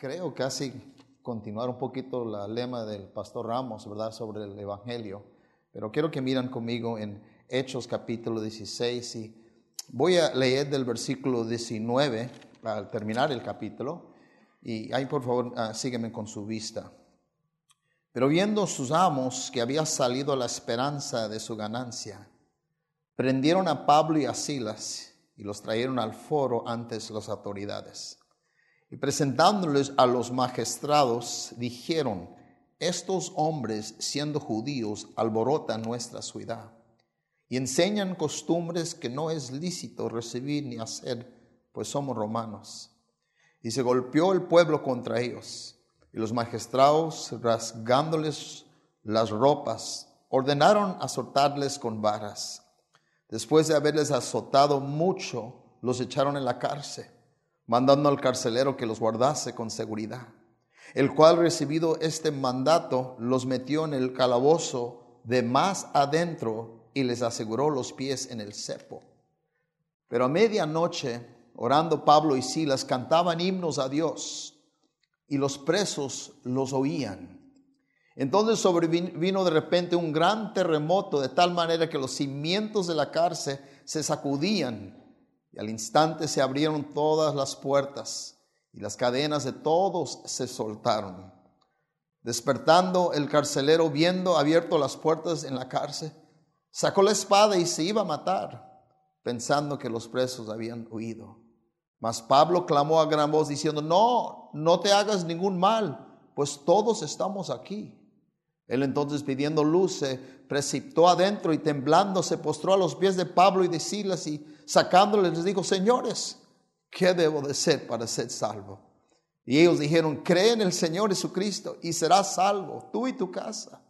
creo casi continuar un poquito la lema del pastor Ramos, ¿verdad? Sobre el Evangelio. Pero quiero que miran conmigo en Hechos capítulo 16 y voy a leer del versículo 19 al terminar el capítulo. Y ahí por favor uh, sígueme con su vista. Pero viendo sus amos que había salido la esperanza de su ganancia, prendieron a Pablo y a Silas y los trajeron al foro antes las autoridades. Y presentándoles a los magistrados, dijeron, estos hombres, siendo judíos, alborotan nuestra ciudad y enseñan costumbres que no es lícito recibir ni hacer, pues somos romanos. Y se golpeó el pueblo contra ellos, y los magistrados, rasgándoles las ropas, ordenaron azotarles con varas. Después de haberles azotado mucho, los echaron en la cárcel mandando al carcelero que los guardase con seguridad, el cual recibido este mandato los metió en el calabozo de más adentro y les aseguró los pies en el cepo. Pero a medianoche, orando Pablo y Silas, cantaban himnos a Dios y los presos los oían. Entonces sobrevino de repente un gran terremoto de tal manera que los cimientos de la cárcel se sacudían y al instante se abrieron todas las puertas y las cadenas de todos se soltaron. Despertando el carcelero, viendo abierto las puertas en la cárcel, sacó la espada y se iba a matar, pensando que los presos habían huido. Mas Pablo clamó a gran voz diciendo, no, no te hagas ningún mal, pues todos estamos aquí. Él entonces pidiendo luz precipitó adentro y temblando se postró a los pies de Pablo y de Silas y sacándoles les dijo, señores, ¿qué debo de ser para ser salvo? Y ellos dijeron, cree en el Señor Jesucristo y serás salvo, tú y tu casa.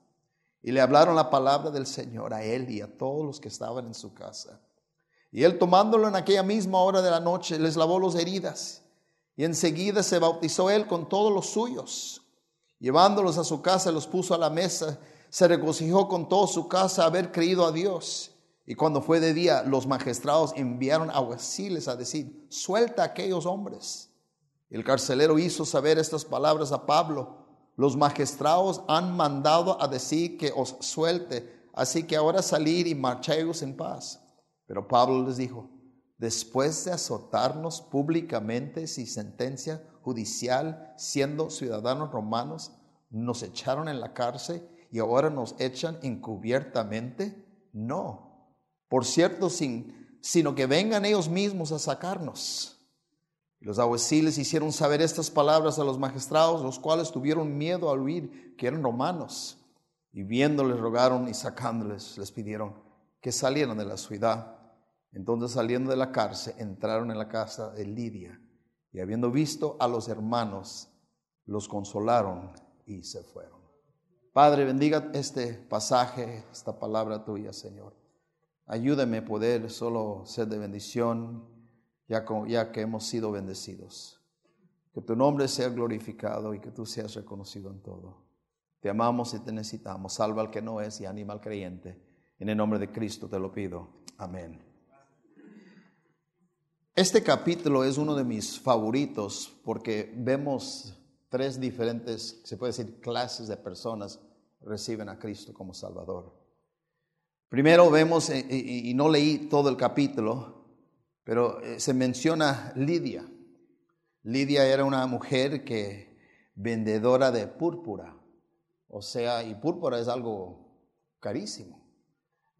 Y le hablaron la palabra del Señor a él y a todos los que estaban en su casa. Y él tomándolo en aquella misma hora de la noche, les lavó las heridas. Y enseguida se bautizó él con todos los suyos. Llevándolos a su casa, los puso a la mesa. Se regocijó con toda su casa haber creído a Dios. Y cuando fue de día, los magistrados enviaron aguaciles a decir, suelta a aquellos hombres. El carcelero hizo saber estas palabras a Pablo. Los magistrados han mandado a decir que os suelte, así que ahora salir y marchaos en paz. Pero Pablo les dijo, después de azotarnos públicamente sin sentencia judicial, siendo ciudadanos romanos, nos echaron en la cárcel y ahora nos echan encubiertamente. No, por cierto, sin, sino que vengan ellos mismos a sacarnos. Los aguaciles hicieron saber estas palabras a los magistrados, los cuales tuvieron miedo al oír que eran romanos. Y viéndoles rogaron y sacándoles, les pidieron que salieran de la ciudad. Entonces saliendo de la cárcel, entraron en la casa de Lidia. Y habiendo visto a los hermanos, los consolaron y se fueron. Padre, bendiga este pasaje, esta palabra tuya, Señor. Ayúdame a poder solo ser de bendición, ya, ya que hemos sido bendecidos. Que tu nombre sea glorificado y que tú seas reconocido en todo. Te amamos y te necesitamos. Salva al que no es y anima al creyente. En el nombre de Cristo te lo pido. Amén. Este capítulo es uno de mis favoritos porque vemos tres diferentes, se puede decir, clases de personas reciben a Cristo como Salvador. Primero vemos, eh, y no leí todo el capítulo, pero eh, se menciona Lidia. Lidia era una mujer que vendedora de púrpura, o sea, y púrpura es algo carísimo.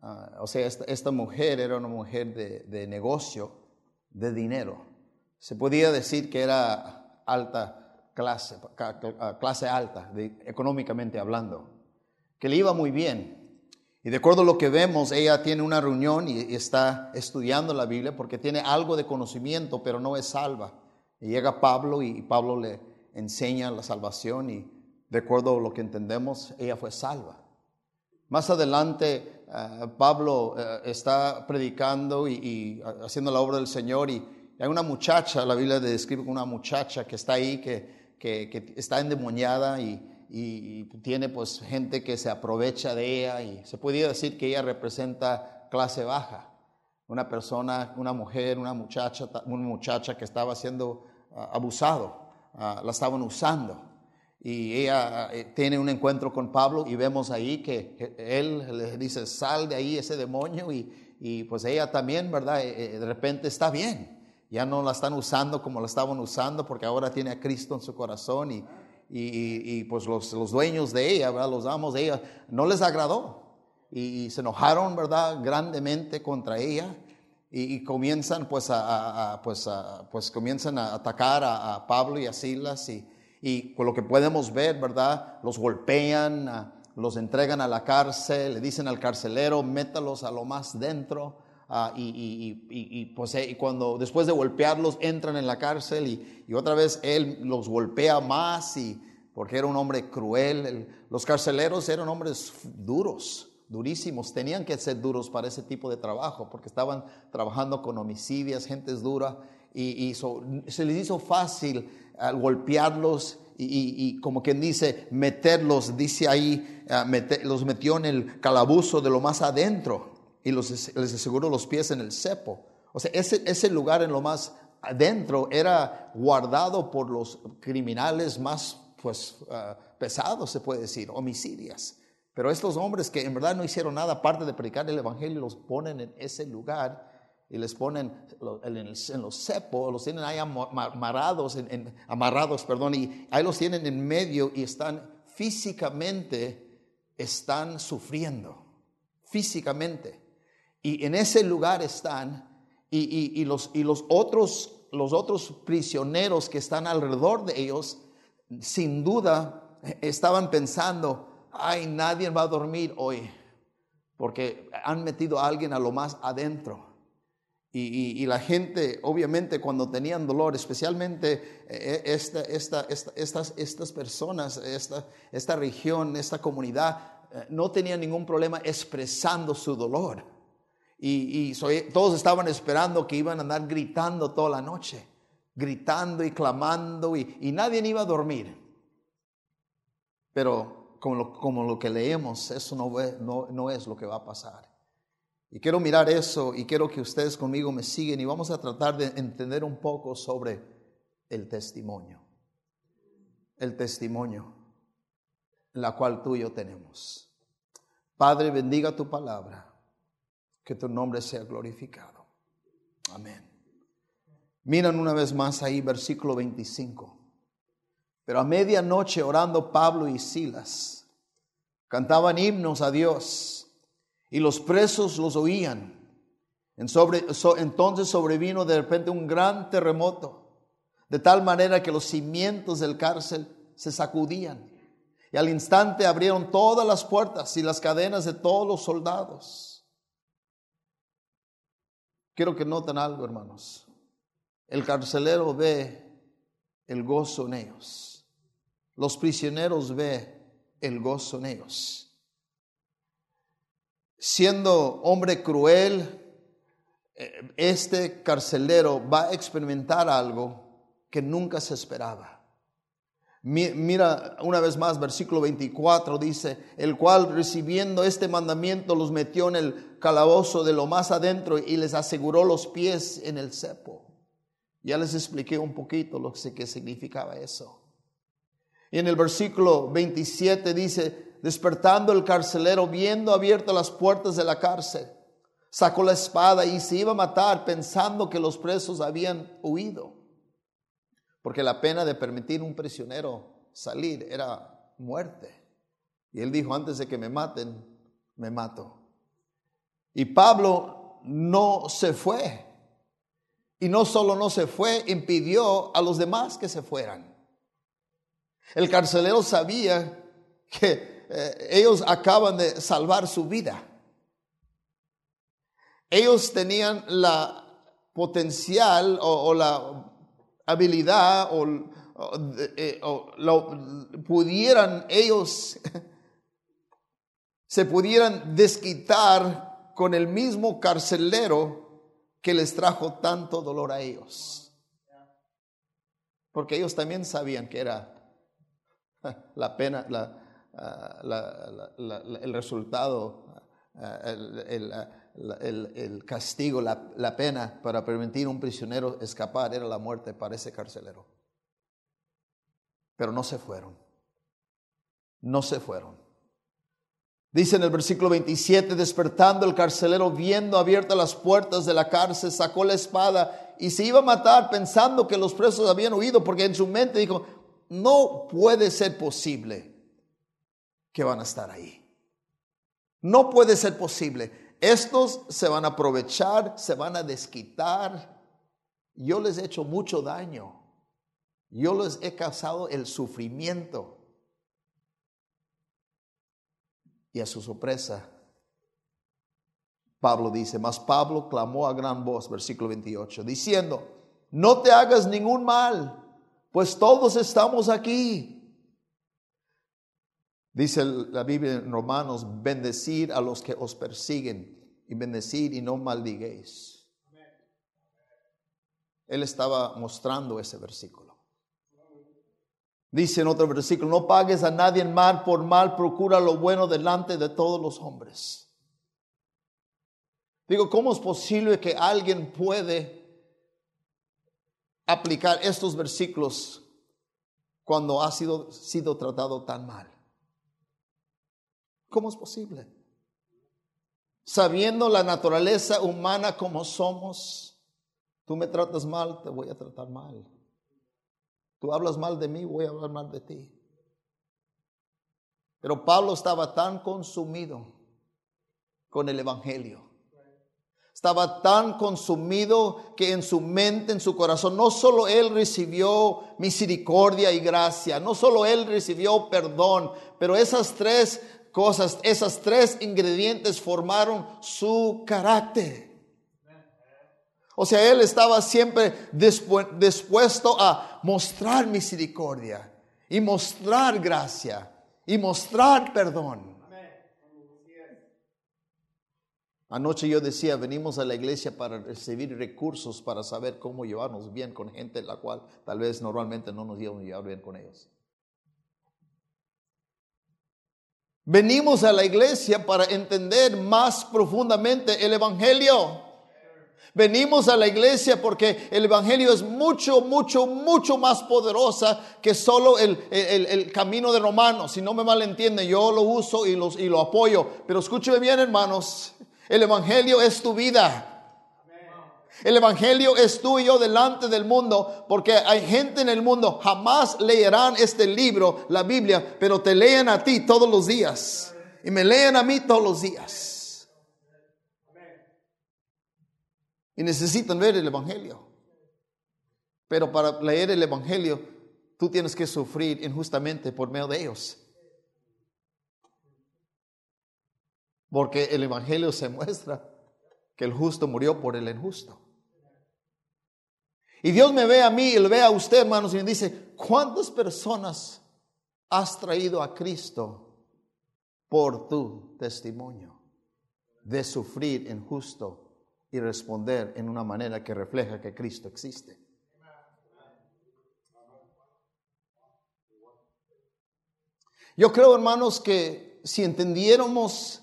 Ah, o sea, esta, mujer era una mujer de, de, negocio, de dinero. Se podía decir que era alta clase, clase alta, económicamente hablando, que le iba muy bien. Y de acuerdo a lo que vemos, ella tiene una reunión y, está estudiando la Biblia porque tiene algo de conocimiento, pero no es salva. Llega Pablo y Pablo le enseña la salvación y de acuerdo a lo que entendemos, ella fue salva. Más adelante, eh, Pablo eh, está predicando y, haciendo la obra del Señor y hay una muchacha, la Biblia describe una muchacha que está ahí, que, que, que está endemoniada y, y tiene pues gente que se aprovecha de ella y se podría decir que ella representa clase baja, una persona, una mujer, una muchacha, una muchacha que estaba siendo ah, abusado ah, la estaban usando. Y ella eh, tiene un encuentro con Pablo y vemos ahí que él le dice, sal de ahí ese demonio y, y pues ella también, ¿verdad? Eh, eh, de repente está bien. Ya no la están usando como la estaban usando porque ahora tiene a Cristo en su corazón y, y, pues los, los, dueños de ella, ¿verdad? Los amos de ella, no les agradó y, se enojaron, ¿verdad? Grandemente contra ella y, comienzan pues a, pues, pues comienzan a atacar a, Pablo y a Silas y con lo que podemos ver, ¿verdad? Los golpean, los entregan a la cárcel, le dicen al carcelero, métalos a lo más dentro. Ah, y, pues eh, cuando después de golpearlos entran en la cárcel y, otra vez él los golpea más y porque era un hombre cruel. los carceleros eran hombres duros, durísimos, tenían que ser duros para ese tipo de trabajo porque estaban trabajando con homicidios, gentes dura y, se les hizo fácil al golpearlos y, como quien dice, meterlos, dice ahí, ah, los metió en el calabozo de lo más adentro y los, les aseguró los pies en el cepo. O sea, ese, ese lugar en lo más adentro era guardado por los criminales más pues, ah, pesados, se puede decir, homicidios. Pero estos hombres que en verdad no hicieron nada aparte de predicar el Evangelio, los ponen en ese lugar y les ponen en, los cepos, los tienen ahí amarrados, en, amarrados, perdón, y ahí los tienen en medio y están físicamente, están sufriendo, físicamente. Y en ese lugar están, y, los, y los, otros, los otros prisioneros que están alrededor de ellos, sin duda, estaban pensando, ay, nadie va a dormir hoy, porque han metido a alguien a lo más adentro. Y, la gente, obviamente, cuando tenían dolor, especialmente eh, esta, esta, estas, estas personas, esta, esta región, esta comunidad, eh, no tenían ningún problema expresando su dolor. Y, todos estaban esperando que iban a andar gritando toda la noche, gritando y clamando, y, nadie iba a dormir. Pero como lo, que leemos, eso no es lo que va a pasar. Y quiero mirar eso y quiero que ustedes conmigo me siguen y vamos a tratar de entender un poco sobre el testimonio. El testimonio, la cual tú y yo tenemos. Padre, bendiga tu palabra, que tu nombre sea glorificado. Amén. Miran una vez más ahí versículo 25. Pero a medianoche orando Pablo y Silas cantaban himnos a Dios y los presos los oían. entonces sobrevino de repente un gran terremoto, de tal manera que los cimientos del cárcel se sacudían. Y al instante abrieron todas las puertas y las cadenas de todos los soldados. Quiero que noten algo, hermanos. El carcelero ve el gozo en ellos. Los prisioneros ve el gozo en ellos siendo hombre cruel, eh, este carcelero va a experimentar algo que nunca se esperaba. Mira una vez más, versículo 24 dice, el cual recibiendo este mandamiento los metió en el calabozo de lo más adentro y les aseguró los pies en el cepo. Ya les expliqué un poquito lo que significaba eso. Y en el versículo 27 dice, despertando el carcelero, viendo abiertas las puertas de la cárcel, sacó la espada y se iba a matar pensando que los presos habían huido. Porque la pena de permitir un prisionero salir era muerte. Y él dijo, antes de que me maten, me mato. Y Pablo no se fue. Y no solo no se fue, impidió a los demás que se fueran. El carcelero sabía que eh, ellos acaban de salvar su vida. Ellos tenían la potencial o, la habilidad o, eh, pudieran ellos se pudieran desquitar con el mismo carcelero que les trajo tanto dolor a ellos. Porque ellos también sabían que era la pena, Ah, el resultado, ah, el, castigo, la, pena para permitir a un prisionero escapar era la muerte para ese carcelero. Pero no se fueron. No se fueron. Dice en el versículo 27, despertando el carcelero, viendo abiertas las puertas de la cárcel, sacó la espada y se iba a matar pensando que los presos habían huido, porque en su mente dijo, no puede ser posible que van a estar ahí. No puede ser posible. Estos se van a aprovechar, se van a desquitar. Yo les he hecho mucho daño. Yo les he causado el sufrimiento. Y a su sorpresa, Pablo dice, mas Pablo clamó a gran voz, versículo 28, diciendo, no te hagas ningún mal, pues todos estamos aquí. Dice la Biblia en Romanos, bendecir a los que os persiguen y bendecir y no maldiguéis. Él estaba mostrando ese versículo. Dice en otro versículo, no pagues a nadie mal por mal, procura lo bueno delante de todos los hombres. Digo, ¿cómo es posible que alguien puede aplicar estos versículos cuando ha sido, sido tratado tan mal? ¿Cómo es posible? Sabiendo la naturaleza humana como somos, tú me tratas mal, te voy a tratar mal. Tú hablas mal de mí, voy a hablar mal de ti. Pero Pablo estaba tan consumido con el Evangelio. Estaba tan consumido que en su mente, en su corazón, no solo él recibió misericordia y gracia, no solo él recibió perdón, pero esas tres cosas, esas tres ingredientes formaron su carácter. O sea, él estaba siempre dispuesto a mostrar misericordia y mostrar gracia y mostrar perdón. Anoche yo decía, venimos a la iglesia para recibir recursos para saber cómo llevarnos bien con gente la cual tal vez normalmente no nos llevamos llevar bien con ellos. Venimos a la iglesia para entender más profundamente el Evangelio. Venimos a la iglesia porque el Evangelio es mucho, mucho, mucho más poderosa que solo el, camino de Romanos. Si no me malentiende, yo lo uso y, los, y lo apoyo. Pero escúcheme bien, hermanos, el Evangelio es tu vida. El Evangelio es tú y yo delante del mundo, porque hay gente en el mundo, jamás leerán este libro, la Biblia, pero te leen a ti todos los días. Y me leen a mí todos los días. Y necesitan ver el Evangelio. Pero para leer el Evangelio, tú tienes que sufrir injustamente por medio de ellos. Porque el Evangelio se muestra que el justo murió por el injusto. Y Dios me ve a mí y le ve a usted, hermanos, y me dice, ¿cuántas personas has traído a Cristo por tu testimonio de sufrir injusto y responder en una manera que refleja que Cristo existe. Yo creo, hermanos, que si entendiéramos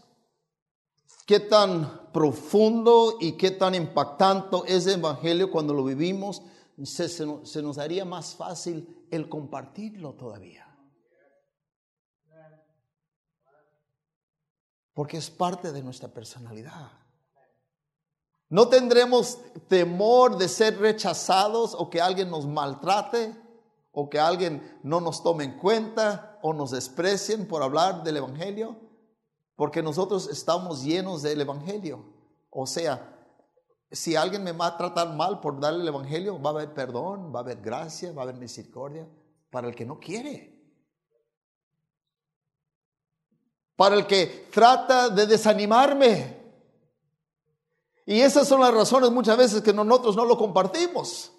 qué tan profundo y qué tan impactante es el Evangelio cuando lo vivimos, se, se nos haría más fácil el compartirlo todavía. Porque es parte de nuestra personalidad. No tendremos temor de ser rechazados o que alguien nos maltrate o que alguien no nos tome en cuenta o nos desprecien por hablar del Evangelio, porque nosotros estamos llenos del Evangelio. O sea, si alguien me va a tratar mal por darle el Evangelio, va a haber perdón, va a haber gracia, va a haber misericordia para el que no quiere. Para el que trata de desanimarme, y esas son las razones muchas veces que nosotros no lo compartimos.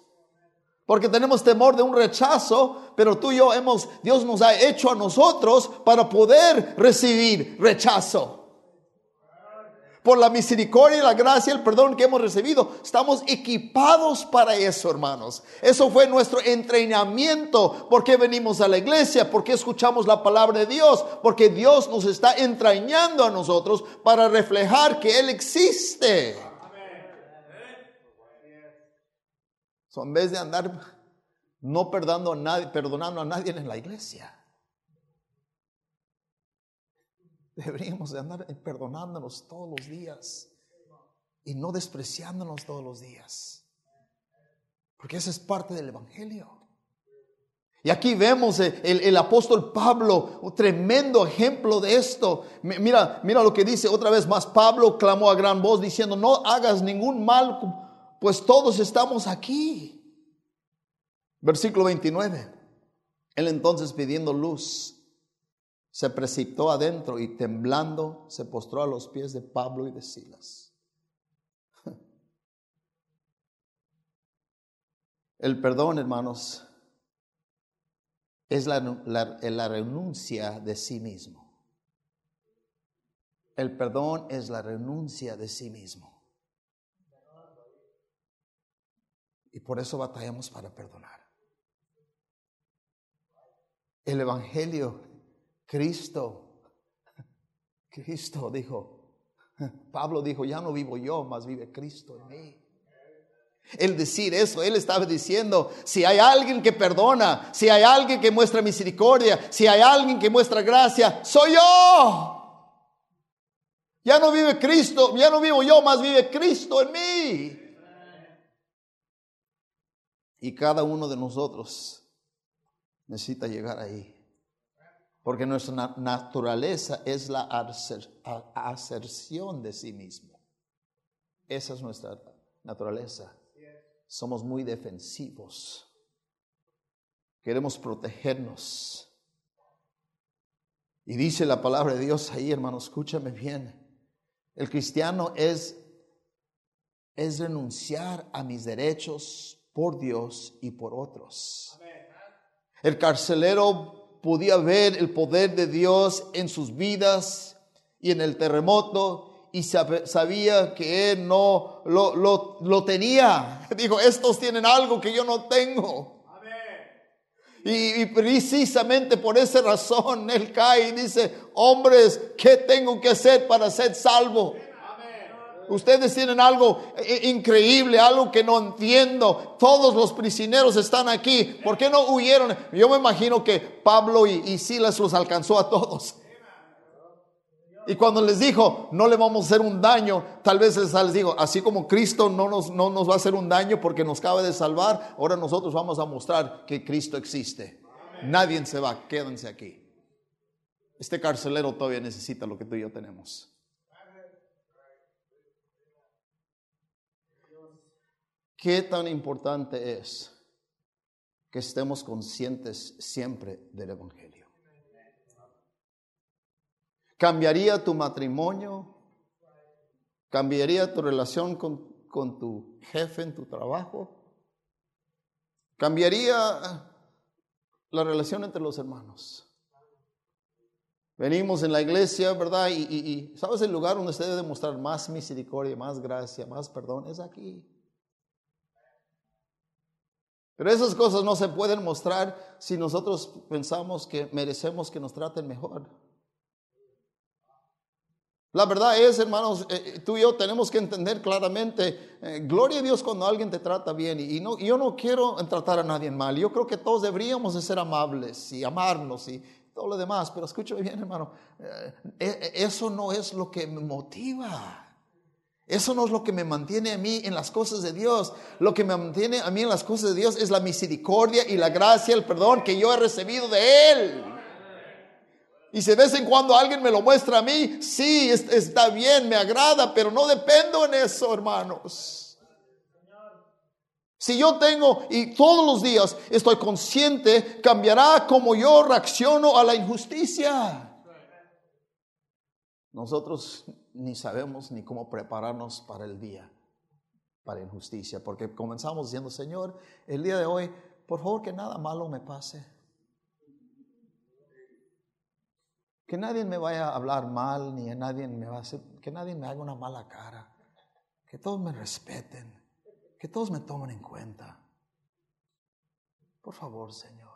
Porque tenemos temor de un rechazo, pero tú y yo hemos, Dios nos ha hecho a nosotros para poder recibir rechazo. Por la misericordia y la gracia el perdón que hemos recibido, estamos equipados para eso, hermanos. Eso fue nuestro entrenamiento. porque venimos a la iglesia? porque escuchamos la palabra de Dios? Porque Dios nos está entrañando a nosotros para reflejar que Él existe. En vez de andar no perdonando a nadie, perdonando a nadie en la iglesia. Deberíamos de andar perdonándonos todos los días y no despreciándonos todos los días. Porque esa es parte del Evangelio. Y aquí vemos el, apóstol Pablo, un tremendo ejemplo de esto. Mira, mira lo que dice otra vez más. Pablo clamó a gran voz diciendo, no hagas ningún mal, pues todos estamos aquí. Versículo 29. Él entonces pidiendo luz, se precipitó adentro y temblando se postró a los pies de Pablo y de Silas. El perdón, hermanos, es la, la, renuncia de sí mismo. El perdón es la renuncia de sí mismo. Y por eso batallamos para perdonar. El Evangelio, Cristo, Cristo dijo, Pablo dijo, ya no vivo yo, más vive Cristo en mí. El decir eso, él estaba diciendo, si hay alguien que perdona, si hay alguien que muestra misericordia, si hay alguien que muestra gracia, soy yo. Ya no vive Cristo, ya no vivo yo, más vive Cristo en mí. Y cada uno de nosotros necesita llegar ahí. Porque nuestra naturaleza es la aserción de sí mismo. Esa es nuestra naturaleza somos muy defensivos. Queremos protegernos. Y dice la palabra de Dios ahí, hermano, escúchame bien. El cristiano es es renunciar a mis derechos por Dios y por otros. El carcelero podía ver el poder de Dios en sus vidas y en el terremoto y sabía que él no lo, lo, tenía. Dijo, estos tienen algo que yo no tengo. Y, y, precisamente por esa razón él cae y dice, hombres, ¿qué tengo que hacer para ser salvo? Ustedes tienen algo eh, increíble, algo que no entiendo. Todos los prisioneros están aquí. ¿Por qué no huyeron? Yo me imagino que Pablo y, Silas los alcanzó a todos. Y cuando les dijo, no le vamos a hacer un daño, tal vez les dijo, así como Cristo no nos, no nos va a hacer un daño porque nos acaba de salvar, ahora nosotros vamos a mostrar que Cristo existe. Nadie se va, quédense aquí. Este carcelero todavía necesita lo que tú y yo tenemos. ¿Qué tan importante es que estemos conscientes siempre del Evangelio? ¿Cambiaría tu matrimonio? ¿Cambiaría tu relación con, tu jefe en tu trabajo? ¿Cambiaría la relación entre los hermanos? Venimos en la iglesia, ¿verdad? Y, y, ¿sabes el lugar donde se debe demostrar más misericordia, más gracia, más perdón? Es aquí. Pero esas cosas no se pueden mostrar si nosotros pensamos que merecemos que nos traten mejor. La verdad es, hermanos, eh, eh, tú y yo tenemos que entender claramente, eh, gloria a Dios cuando alguien te trata bien. Y, no, yo no quiero tratar a nadie mal. Yo creo que todos deberíamos de ser amables y amarnos y todo lo demás. Pero escúchame bien, hermano, eso no es lo que me motiva. Eso no es lo que me mantiene a mí en las cosas de Dios. Lo que me mantiene a mí en las cosas de Dios es la misericordia y la gracia, el perdón que yo he recibido de Él. Y si de vez en cuando alguien me lo muestra a mí, sí, está bien, me agrada, pero no dependo en eso, hermanos. Si yo tengo y todos los días estoy consciente, cambiará como yo reacciono a la injusticia. Nosotros ni sabemos ni cómo prepararnos para el día, para injusticia, porque comenzamos diciendo, Señor, el día de hoy, por favor que nada malo me pase. Que nadie me vaya a hablar mal, ni a nadie me va a hacer, que nadie me haga una mala cara. Que todos me respeten, que todos me tomen en cuenta. Por favor, Señor.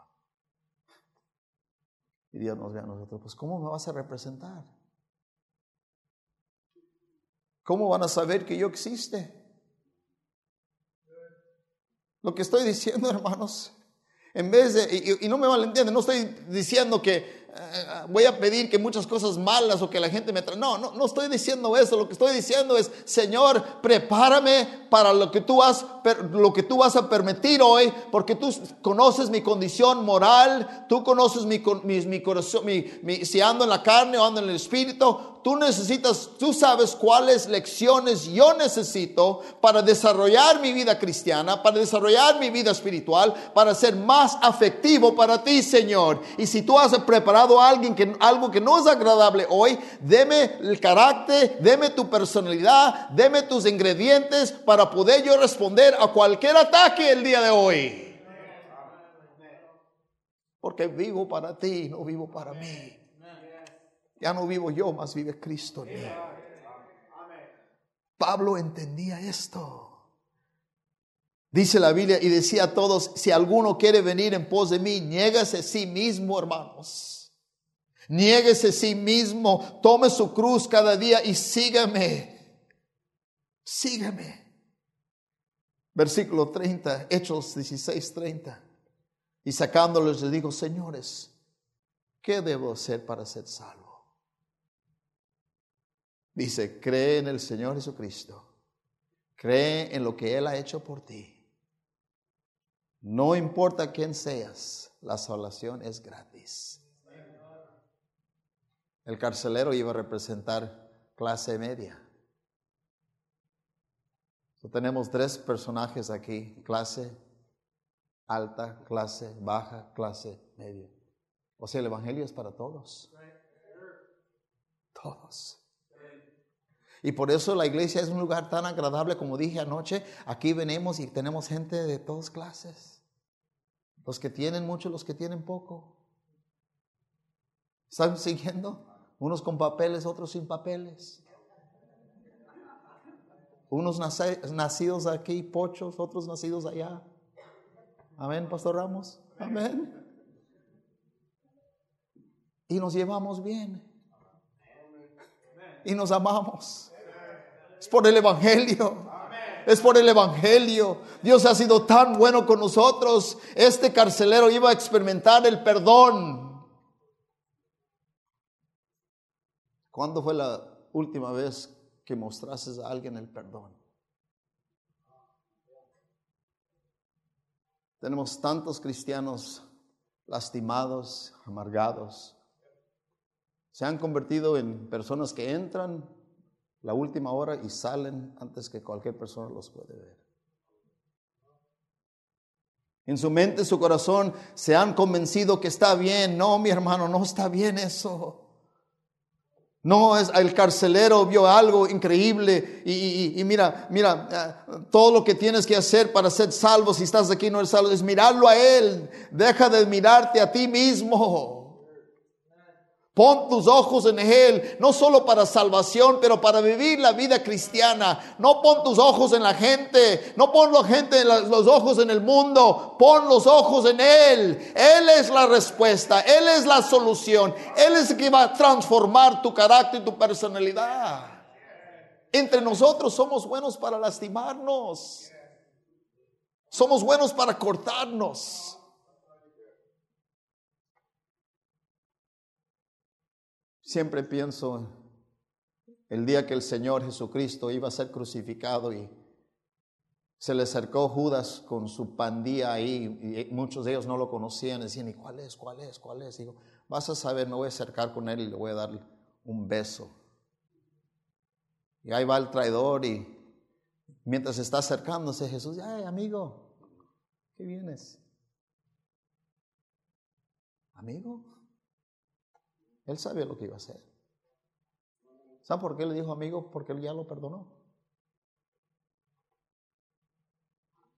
Y Dios nos ve a nosotros, pues ¿cómo me vas a representar? ¿Cómo van a saber que yo existe? Lo que estoy diciendo, hermanos, En vez de, y, no me malentiende, no estoy diciendo que voy a pedir que muchas cosas malas o que la gente me trae. No, no, no estoy diciendo eso. Lo que estoy diciendo es, Señor, prepárame para lo que tú has, lo que tú vas a permitir hoy, porque tú conoces mi condición moral, tú conoces mi, mi, mi corazón, mi, si ando en la carne o ando en el espíritu, tú necesitas, tú sabes cuáles lecciones yo necesito para desarrollar mi vida cristiana, para desarrollar mi vida espiritual, para ser más afectivo para ti, Señor. Y si tú has preparado alguien que algo que no es agradable hoy, deme el carácter, deme tu personalidad, deme tus ingredientes para poder yo responder a cualquier ataque el día de hoy. Porque vivo para ti, no vivo para mí. Ya no vivo yo, más vive Cristo. Pablo entendía esto. Dice la Biblia y decía a todos, si alguno quiere venir en pos de mí, niégase a sí mismo, hermanos. Niéguese a sí mismo, tome su cruz cada día y sígame. Sígame. Versículo 30, Hechos 16, 30. Y sacándolos le digo, señores, ¿qué debo hacer para ser salvo? Dice, cree en el Señor Jesucristo. Cree en lo que Él ha hecho por ti. No importa quién seas, la salvación es gratis. El carcelero iba a representar clase media. tenemos tres personajes aquí, clase alta, clase baja, clase media. O sea, el Evangelio es para todos. Todos. Y por eso la iglesia es un lugar tan agradable, como dije anoche. Aquí venimos y tenemos gente de todas clases. Los que tienen mucho, los que tienen poco. ¿Están siguiendo? Unos con papeles, otros sin papeles. Unos nacidos aquí, pochos, otros nacidos allá. Amén, Pastor Ramos. Amén. Y nos llevamos bien. Y nos amamos. Es por el Evangelio. Es por el Evangelio. Dios ha sido tan bueno con nosotros. Este carcelero iba a experimentar el perdón. ¿Cuándo fue la última vez que mostraste a alguien el perdón? Tenemos tantos cristianos lastimados, amargados. Se han convertido en personas que entran la última hora y salen antes que cualquier persona los puede ver. En su mente, su corazón, se han convencido que está bien. No, mi hermano, no está bien eso. No, es el carcelero vio algo increíble y, y, mira, mira, eh, todo lo que tienes que hacer para ser salvo, si estás aquí no eres salvo, es mirarlo a Él. Deja de mirarte a ti mismo. Pon tus ojos en Él, no solo para salvación, pero para vivir la vida cristiana. No pon tus ojos en la gente, no pon la gente los ojos en el mundo, pon los ojos en Él. Él es la respuesta, Él es la solución, Él es el que va a transformar tu carácter y tu personalidad. Entre nosotros somos buenos para lastimarnos, somos buenos para cortarnos. Siempre pienso el día que el Señor Jesucristo iba a ser crucificado y se le acercó Judas con su pandilla ahí y muchos de ellos no lo conocían, decían, ¿y cuál es? ¿Cuál es? ¿Cuál es? digo, vas a saber, me voy a acercar con él y le voy a dar un beso. Y ahí va el traidor y mientras está acercándose Jesús, ay amigo, ¿qué vienes? Amigo, él sabía lo que iba a hacer. ¿Sabe por qué le dijo amigo? Porque él ya lo perdonó.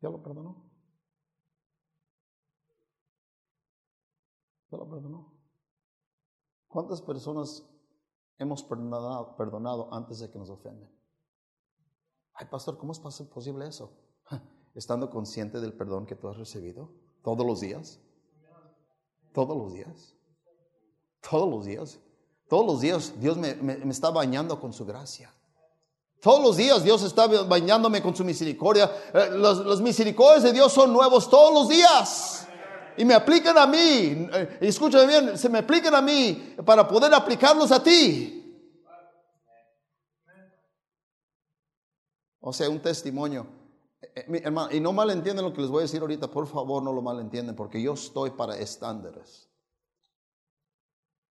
Ya lo perdonó. Ya lo perdonó. ¿Cuántas personas hemos perdonado, perdonado antes de que nos ofenden? Ay, pastor, ¿cómo es posible eso? Estando consciente del perdón que tú has recibido todos los días. Todos los días. Todos los días. Todos los días Dios me, está bañando con su gracia. Todos los días Dios está bañándome con su misericordia. Eh, los, los, misericordias de Dios son nuevos todos los días. Y me aplican a mí, eh, escúchame bien, se me aplican a mí para poder aplicarlos a ti. O sea, un testimonio. Eh, hermano, y no malentienden lo que les voy a decir ahorita, por favor no lo malentienden, porque yo estoy para estándares.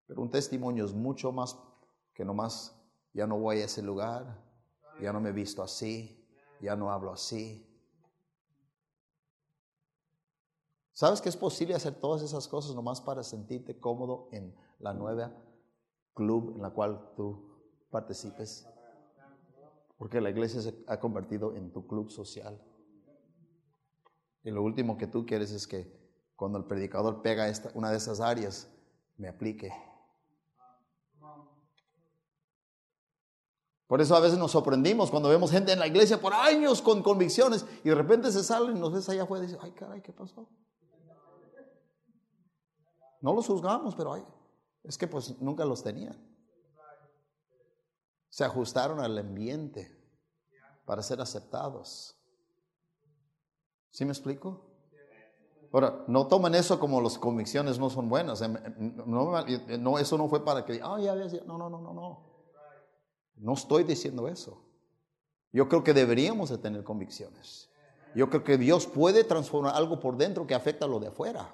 Pero un testimonio es mucho más que nomás, ya no voy a ese lugar, ya no me he visto así, ya no hablo así. ¿Sabes que es posible hacer todas esas cosas nomás para sentirte cómodo en la nueva club en la cual tú participes? Porque la iglesia se ha convertido en tu club social. Y lo último que tú quieres es que cuando el predicador pega esta, una de esas áreas, me aplique. Por eso a veces nos sorprendimos cuando vemos gente en la iglesia por años con convicciones y de repente se salen y nos ves allá afuera y dicen, ay caray, ¿qué pasó? No los juzgamos, pero ay, es que pues nunca los tenían se ajustaron al ambiente para ser aceptados. ¿Sí me explico? Ahora, no tomen eso como las convicciones no son buenas. Em, em, no, eso no fue para que, ah, ya, no, no, no, no. No estoy diciendo eso. Yo creo que deberíamos de tener convicciones. Yo creo que Dios puede transformar algo por dentro que afecta a lo de afuera.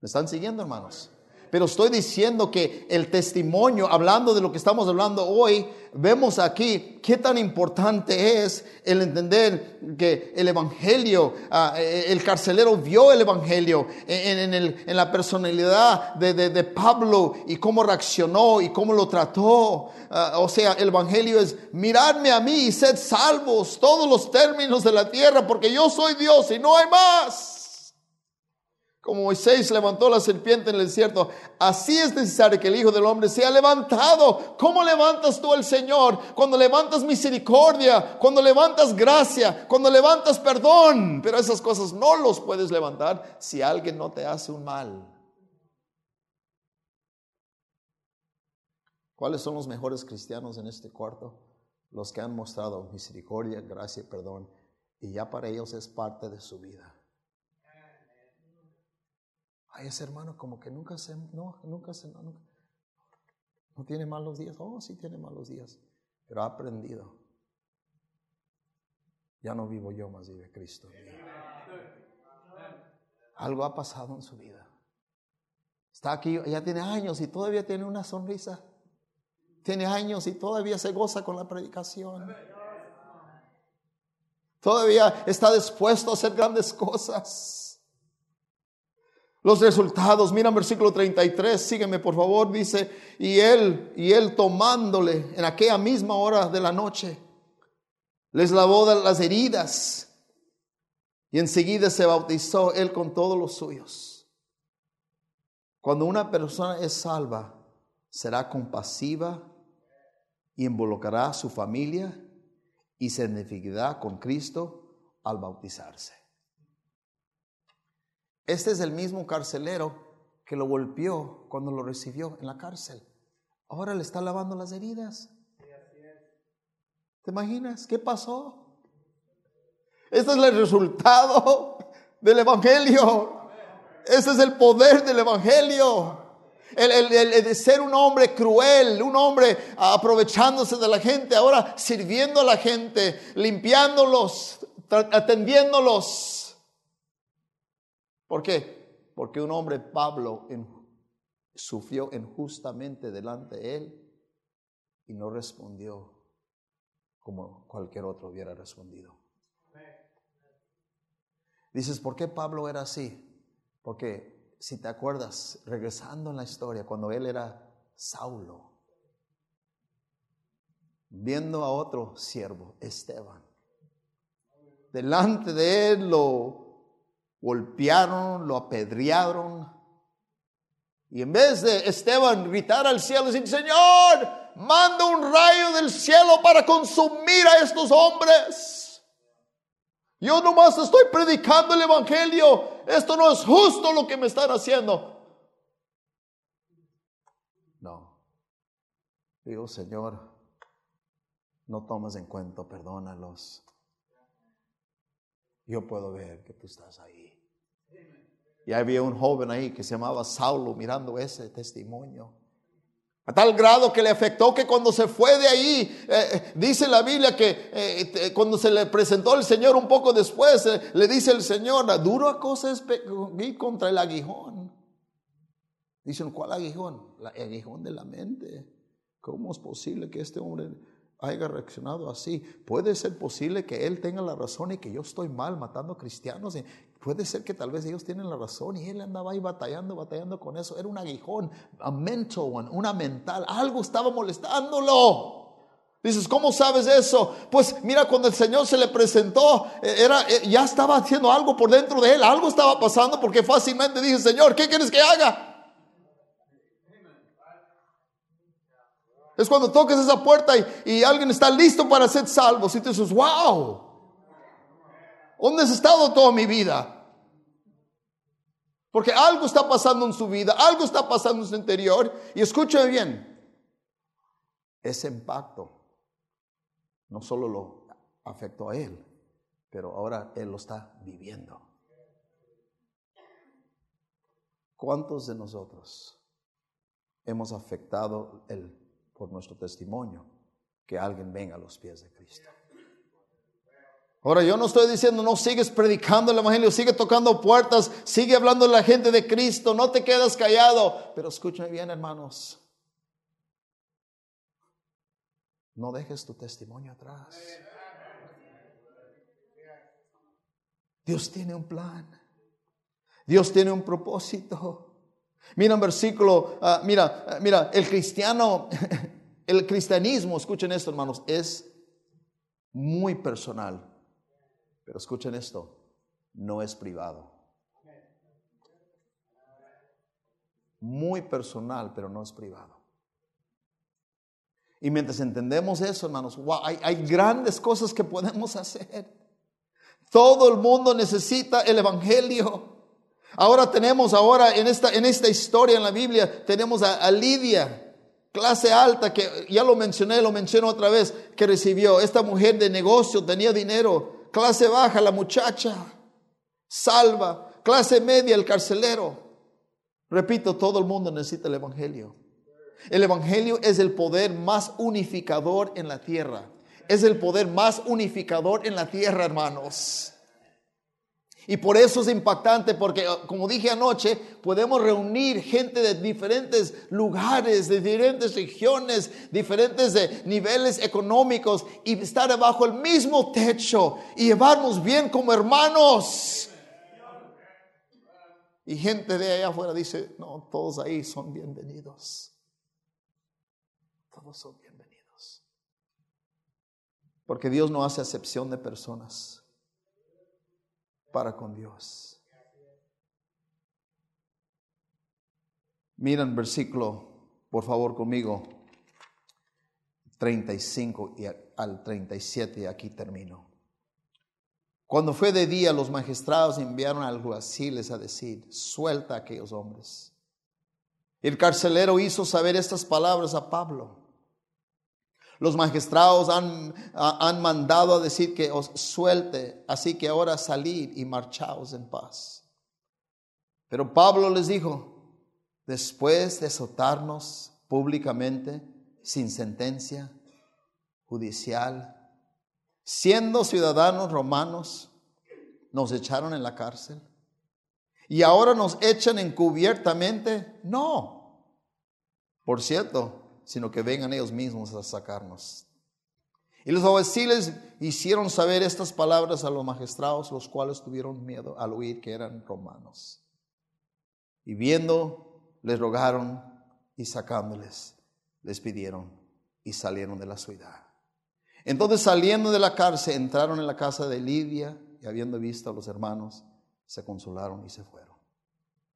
¿Me están siguiendo, hermanos? Pero estoy diciendo que el testimonio, hablando de lo que estamos hablando hoy, vemos aquí qué tan importante es el entender que el Evangelio, eh, el carcelero vio el Evangelio en, la personalidad de, Pablo y cómo reaccionó y cómo lo trató. Ah, o sea, el Evangelio es miradme a mí y sed salvos todos los términos de la tierra, porque yo soy Dios y no hay más. Como Moisés levantó la serpiente en el desierto, así es necesario que el Hijo del Hombre sea levantado. ¿Cómo levantas tú al Señor? Cuando levantas misericordia, cuando levantas gracia, cuando levantas perdón. Pero esas cosas no los puedes levantar si alguien no te hace un mal. ¿Cuáles son los mejores cristianos en este cuarto? Los que han mostrado misericordia, gracia y perdón. Y ya para ellos es parte de su vida. Ay, ese hermano como que nunca se, no, nunca se, no, no tiene malos días. Oh, sí tiene malos días, pero ha aprendido. Ya no vivo yo, más vive Cristo. Algo ha pasado en su vida. Está aquí, ya tiene años y todavía tiene una sonrisa. Tiene años y todavía se goza con la predicación. Todavía está dispuesto a hacer grandes cosas. Los resultados, mira versículo 33, sígueme por favor, dice, y él, y él tomándole en aquella misma hora de la noche, les lavó las heridas y enseguida se bautizó él con todos los suyos. Cuando una persona es salva, será compasiva y involucrará a su familia y se identificará con Cristo al bautizarse. Este es el mismo carcelero que lo golpeó cuando lo recibió en la cárcel. Ahora le está lavando las heridas. ¿Te imaginas qué pasó? Este es el resultado del Evangelio. Ese es el poder del Evangelio. El, el, de ser un hombre cruel, un hombre aprovechándose de la gente, ahora sirviendo a la gente, limpiándolos, atendiéndolos. ¿Por qué? Porque un hombre, Pablo, sufrió injustamente delante de él y no respondió como cualquier otro hubiera respondido. Dices, ¿por qué Pablo era así? Porque si te acuerdas, regresando en la historia, cuando él era Saulo, viendo a otro siervo, Esteban, delante de él lo golpearon, lo apedrearon. Y en vez de Esteban gritar al cielo y decir, Señor, manda un rayo del cielo para consumir a estos hombres. Yo nomás estoy predicando el Evangelio. Esto no es justo lo que me están haciendo. No. Digo, Señor, no tomes en cuenta, perdónalos. Yo puedo ver que tú estás ahí. Y había un joven ahí que se llamaba Saulo mirando ese testimonio. A tal grado que le afectó que cuando se fue de ahí, eh, eh, dice la Biblia que eh, cuando se le presentó el Señor un poco después, le dice el Señor, duro cosa es contra el aguijón. Dicen, ¿cuál aguijón? El aguijón de la mente. ¿Cómo es posible que este hombre haya reaccionado así? Puede ser posible que él tenga la razón y que yo estoy mal matando cristianos. Puede ser que tal vez ellos tienen la razón y él andaba ahí batallando, batallando con eso. Era un aguijón, a mental one, una mental. Algo estaba molestándolo. Dices, ¿cómo sabes eso? Pues mira, cuando el Señor se le presentó, eh, era, eh, ya estaba haciendo algo por dentro de él. Algo estaba pasando porque fácilmente dije, Señor, ¿qué quieres que haga? Es cuando tocas esa puerta y, alguien está listo para ser salvo. Y tú dices, wow. ¿Dónde has estado toda mi vida? Porque algo está pasando en su vida, algo está pasando en su interior. Y escúcheme bien, ese impacto no solo lo afectó a él, pero ahora él lo está viviendo. ¿Cuántos de nosotros hemos afectado el, por nuestro testimonio que alguien venga a los pies de Cristo? Ahora, yo no estoy diciendo no sigues predicando el Evangelio, sigue tocando puertas, sigue hablando la gente de Cristo, no te quedas callado. Pero escúchame bien, hermanos. No dejes tu testimonio atrás. Dios tiene un plan. Dios tiene un propósito. Mira un versículo, ah, mira, ah, mira, el cristiano, el cristianismo, escuchen esto hermanos, es muy personal. Pero escuchen esto, no es privado. Muy personal, pero no es privado. Y mientras entendemos eso, hermanos, hay, hay grandes cosas que podemos hacer. Todo el mundo necesita el Evangelio. Ahora tenemos, ahora en esta, en esta historia en la Biblia, tenemos a, a, Lidia, clase alta, que ya lo mencioné, lo menciono otra vez, que recibió. Esta mujer de negocio tenía dinero, clase baja la muchacha, salva, clase media el carcelero. Repito, todo el mundo necesita el Evangelio. El Evangelio es el poder más unificador en la tierra. Es el poder más unificador en la tierra, hermanos. Y por eso es impactante, porque como dije anoche, podemos reunir gente de diferentes lugares, de diferentes regiones, diferentes de niveles económicos y estar bajo el mismo techo y llevarnos bien como hermanos. Y gente de allá afuera dice, no, todos ahí son bienvenidos. Todos son bienvenidos. Porque Dios no hace acepción de personas para con Dios. Miren versículo, por favor, conmigo, 35 y al 37, y aquí termino. Cuando fue de día, los magistrados enviaron al alguaciles a decir, suelta a aquellos hombres. El carcelero hizo saber estas palabras a Pablo. Los magistrados han, han mandado a decir que os suelte, así que ahora salid y marchaos en paz. Pero Pablo les dijo, después de azotarnos públicamente, sin sentencia judicial, siendo ciudadanos romanos, nos echaron en la cárcel. Y ahora nos echan encubiertamente. No. Por cierto, sino que vengan ellos mismos a sacarnos. Y los alguaciles hicieron saber estas palabras a los magistrados, los cuales tuvieron miedo al oír que eran romanos. Y viendo, les rogaron y sacándoles, les pidieron y salieron de la ciudad. Entonces saliendo de la cárcel, entraron en la casa de Lidia y habiendo visto a los hermanos, se consolaron y se fueron.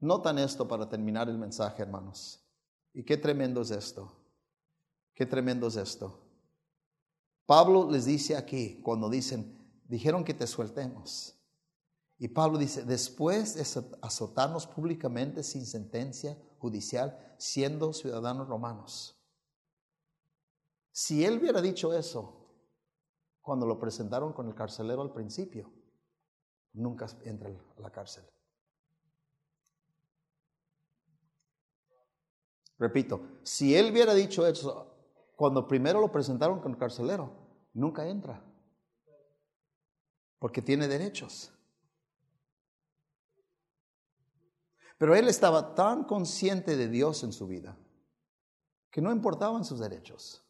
Notan esto para terminar el mensaje, hermanos. Y qué tremendo es esto. Qué tremendo es esto. Pablo les dice aquí, cuando dicen, dijeron que te sueltemos. Y Pablo dice, después de azotarnos públicamente sin sentencia judicial, siendo ciudadanos romanos. Si él hubiera dicho eso cuando lo presentaron con el carcelero al principio, nunca entra a la cárcel. Repito, si él hubiera dicho eso cuando primero lo presentaron con el carcelero, nunca entra. Porque tiene derechos. Pero él estaba tan consciente de Dios en su vida que no importaban sus derechos.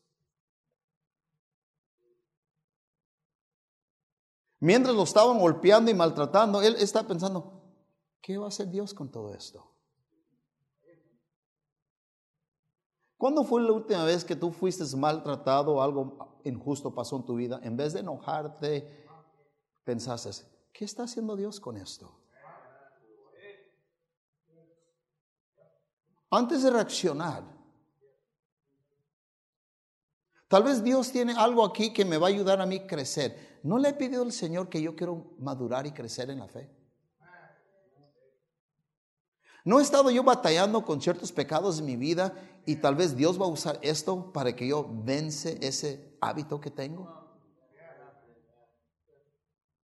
Mientras lo estaban golpeando y maltratando, él está pensando, ¿qué va a hacer Dios con todo esto? ¿Cuándo fue la última vez que tú fuiste maltratado o algo injusto pasó en tu vida? En vez de enojarte, pensaste, ¿qué está haciendo Dios con esto? Antes de reaccionar, tal vez Dios tiene algo aquí que me va a ayudar a mí crecer. ¿No le he pedido al Señor que yo quiero madurar y crecer en la fe? ¿No he estado yo batallando con ciertos pecados en mi vida y tal vez Dios va a usar esto para que yo vence ese hábito que tengo?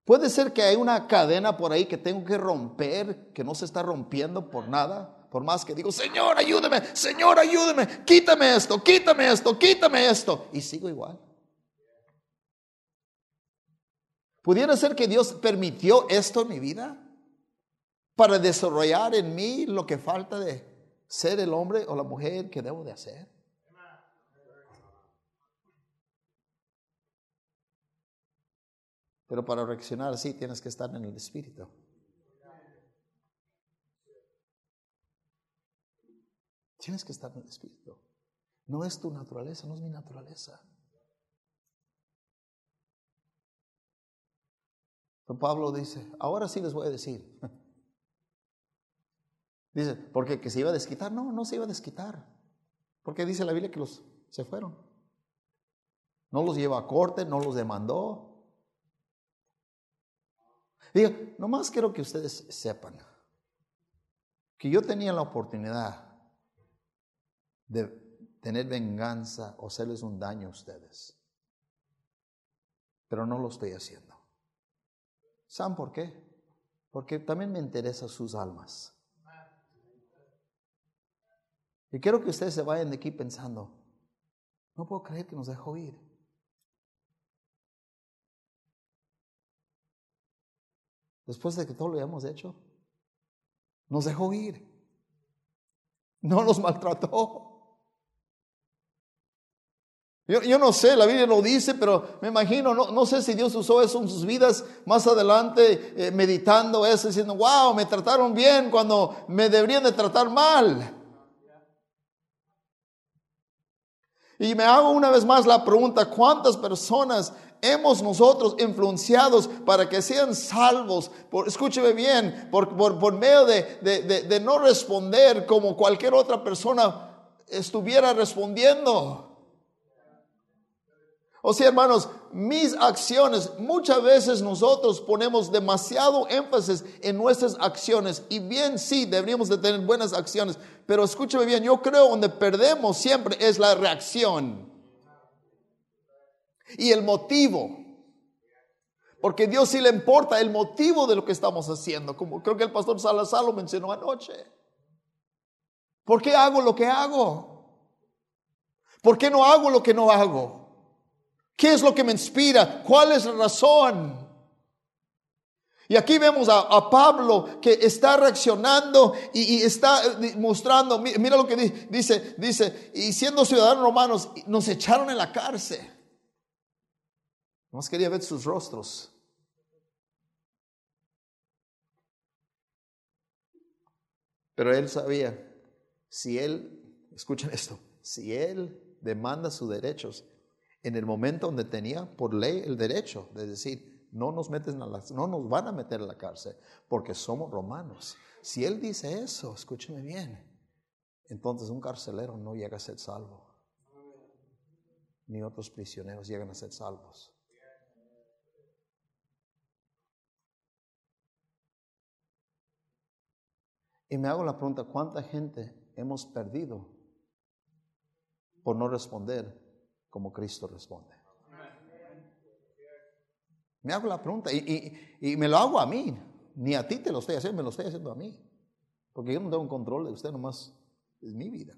Puede ser que hay una cadena por ahí que tengo que romper, que no se está rompiendo por nada. Por más que digo, Señor, ayúdeme, Señor, ayúdeme, quítame esto, quítame esto, quítame esto. Y sigo igual. ¿Pudiera ser que Dios permitió esto en mi vida? Para desarrollar en mí lo que falta de ser el hombre o la mujer que debo de hacer. Pero para reaccionar así tienes que estar en el Espíritu. Tienes que estar en el Espíritu. No es tu naturaleza, no es mi naturaleza. Pablo dice, ahora sí les voy a decir. Dice, porque que se iba a desquitar. No, no se iba a desquitar. Porque dice la Biblia que los se fueron. No los llevó a corte, no los demandó. Diga, nomás quiero que ustedes sepan que yo tenía la oportunidad de tener venganza o hacerles un daño a ustedes. Pero no lo estoy haciendo. ¿Saben por qué? Porque también me interesan sus almas. Y quiero que ustedes se vayan de aquí pensando, no puedo creer que nos dejó ir. Después de que todo lo hayamos hecho, nos dejó ir. No nos maltrató. Yo, no sé, la Biblia lo dice, pero me imagino, no, no sé si Dios usó eso en sus vidas más adelante, eh, meditando eso, diciendo, wow, me trataron bien cuando me deberían de tratar mal. Y me hago una vez más la pregunta, ¿cuántas personas hemos nosotros influenciados para que sean salvos? Por, escúcheme bien, por, por, medio de, de no responder como cualquier otra persona estuviera respondiendo. O sea, hermanos, mis acciones, muchas veces nosotros ponemos demasiado énfasis en nuestras acciones y bien sí, deberíamos de tener buenas acciones, pero escúcheme bien, yo creo donde perdemos siempre es la reacción y el motivo. Porque Dios sí le importa el motivo de lo que estamos haciendo, como creo que el pastor Salazar lo mencionó anoche. ¿Por qué hago lo que hago? ¿Por qué no hago lo que no hago? ¿Qué es lo que me inspira? ¿Cuál es la razón? Y aquí vemos a, Pablo que está reaccionando y, está eh, mostrando, mira lo que dice, dice, y siendo ciudadanos romanos, nos echaron en la cárcel. Más quería ver sus rostros. Pero él sabía, si él, escuchen esto, si él demanda sus derechos, en el momento donde tenía por ley el derecho de decir, no nos meten a la, no nos van a meter a la cárcel porque somos romanos. Si él dice eso, escúcheme bien, entonces un carcelero no llega a ser salvo. Ni otros prisioneros llegan a ser salvos. Y me hago la pregunta, ¿cuánta gente hemos perdido por no responder como Cristo responde. Me hago la pregunta y, me lo hago a mí, ni a ti te lo estoy haciendo, me lo estoy haciendo a mí. Porque yo no tengo un control de usted, nomás es mi vida.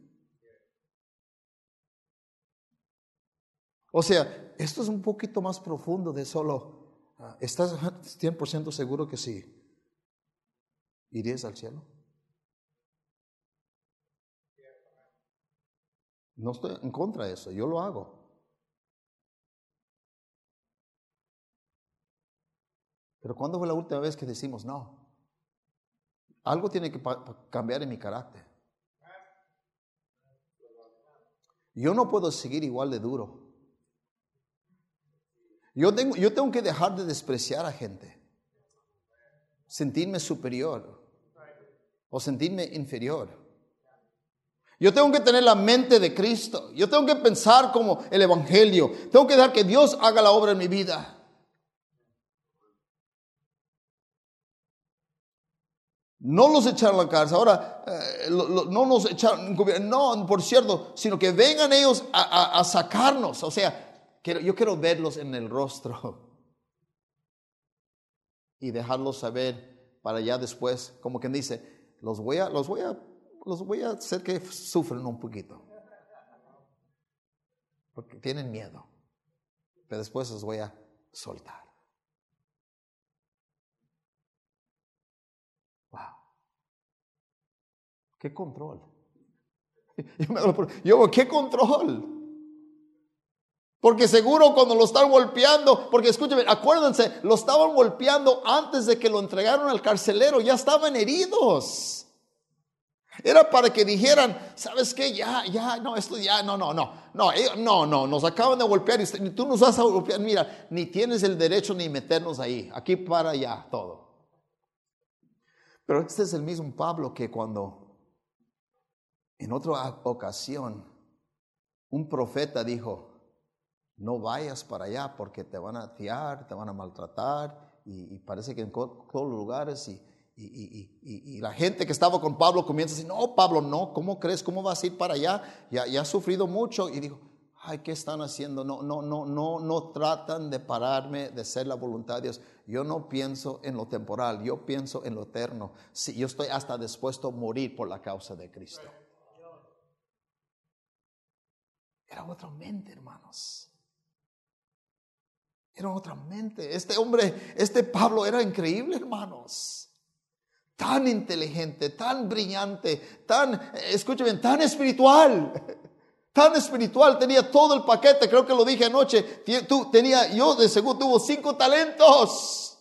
O sea, esto es un poquito más profundo de solo, ah, ¿estás 100% seguro que sí? ¿Irías al cielo? No estoy en contra de eso, yo lo hago. Pero ¿cuándo fue la última vez que decimos no? Algo tiene que cambiar en mi carácter. Yo no puedo seguir igual de duro. Yo tengo, yo tengo que dejar de despreciar a gente, sentirme superior o sentirme inferior. Yo tengo que tener la mente de Cristo. Yo tengo que pensar como el Evangelio. Tengo que dejar que Dios haga la obra en mi vida. No los echaron a la cárcel, ahora eh, no nos echaron, no, por cierto, sino que vengan ellos a, sacarnos. O sea, yo quiero verlos en el rostro y dejarlos saber para ya después, como quien dice, los voy a, los voy a, los voy a hacer que sufren un poquito. Porque tienen miedo. Pero después los voy a soltar. ¿Qué control? Yo, ¿qué control? Porque seguro cuando lo están golpeando, porque escúcheme, acuérdense, lo estaban golpeando antes de que lo entregaron al carcelero, ya estaban heridos. Era para que dijeran, ¿sabes qué? Ya, ya, no, esto ya, no, no, no, no, no, no, nos acaban de golpear y tú nos vas a golpear. Mira, ni tienes el derecho ni meternos ahí, aquí para allá todo. Pero este es el mismo Pablo que cuando en otra ocasión, un profeta dijo, no vayas para allá porque te van a atiar, te van a maltratar y, parece que en todos los lugares y, y, la gente que estaba con Pablo comienza a decir, no, Pablo, no, ¿cómo crees? ¿Cómo vas a ir para allá? Ya, ya has sufrido mucho. Y dijo, ay, ¿qué están haciendo? No, no, no, no, no tratan de pararme de ser la voluntad de Dios. Yo no pienso en lo temporal, yo pienso en lo eterno. Sí, yo estoy hasta dispuesto a morir por la causa de Cristo. Era otra mente, hermanos. Era otra mente. Este hombre, este Pablo era increíble, hermanos. Tan inteligente, tan brillante, tan, escúcheme, tan espiritual. Tan espiritual, tenía todo el paquete, creo que lo dije anoche. Tenía, yo de seguro tuvo cinco talentos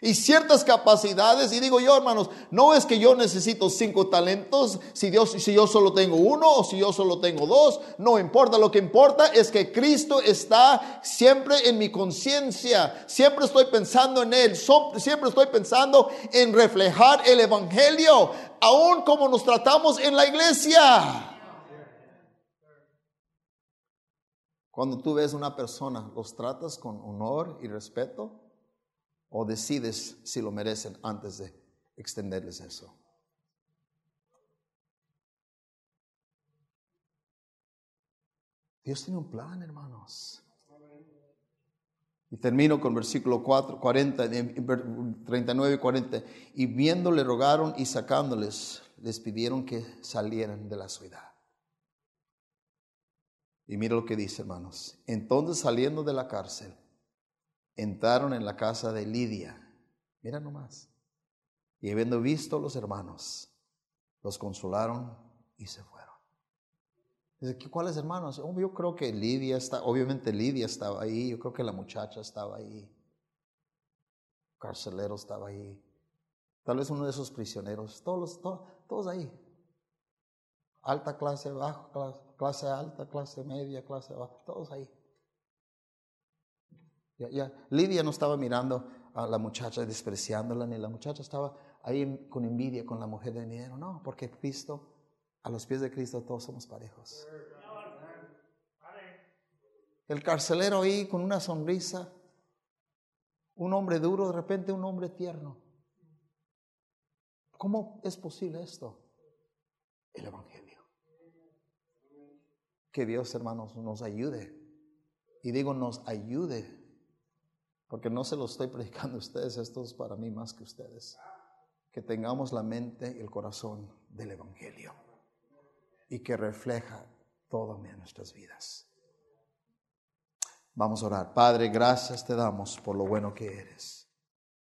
y ciertas capacidades. Y digo yo, hermanos, no es que yo necesito cinco talentos, si, Dios, si yo solo tengo uno o si yo solo tengo dos, no importa. Lo que importa es que Cristo está siempre en mi conciencia. Siempre estoy pensando en Él. siempre estoy pensando en reflejar el Evangelio, aun como nos tratamos en la iglesia. Cuando tú ves una persona, los tratas con honor y respeto o decides si lo merecen antes de extenderles eso. Dios tiene un plan, hermanos. Y termino con versículo 4, 40, 39 y 40. Y viendo le rogaron y sacándoles, les pidieron que salieran de la ciudad. Y mira lo que dice, hermanos. Entonces saliendo de la cárcel, entraron en la casa de Lidia. Mira nomás. Y habiendo visto los hermanos, los consolaron y se fueron. Dice, ¿cuáles hermanos? Oh, yo creo que Lidia está, obviamente Lidia estaba ahí, yo creo que la muchacha estaba ahí, carcelero estaba ahí, tal vez uno de esos prisioneros, todos, todos, todos ahí. Alta clase, baja clase, clase alta, clase media, clase baja, todos ahí. Ya, Lidia no estaba mirando a la muchacha despreciándola, ni la muchacha estaba ahí con envidia con la mujer de dinero. No, porque Cristo, a los pies de Cristo todos somos parejos. El carcelero ahí con una sonrisa, un hombre duro, de repente un hombre tierno. ¿Cómo es posible esto? El Evangelio. Que Dios, hermanos, nos ayude. Y digo, nos ayude porque no se lo estoy predicando a ustedes, esto es para mí más que ustedes. Que tengamos la mente y el corazón del Evangelio y que refleja todo en nuestras vidas. Vamos a orar. Padre, gracias te damos por lo bueno que eres.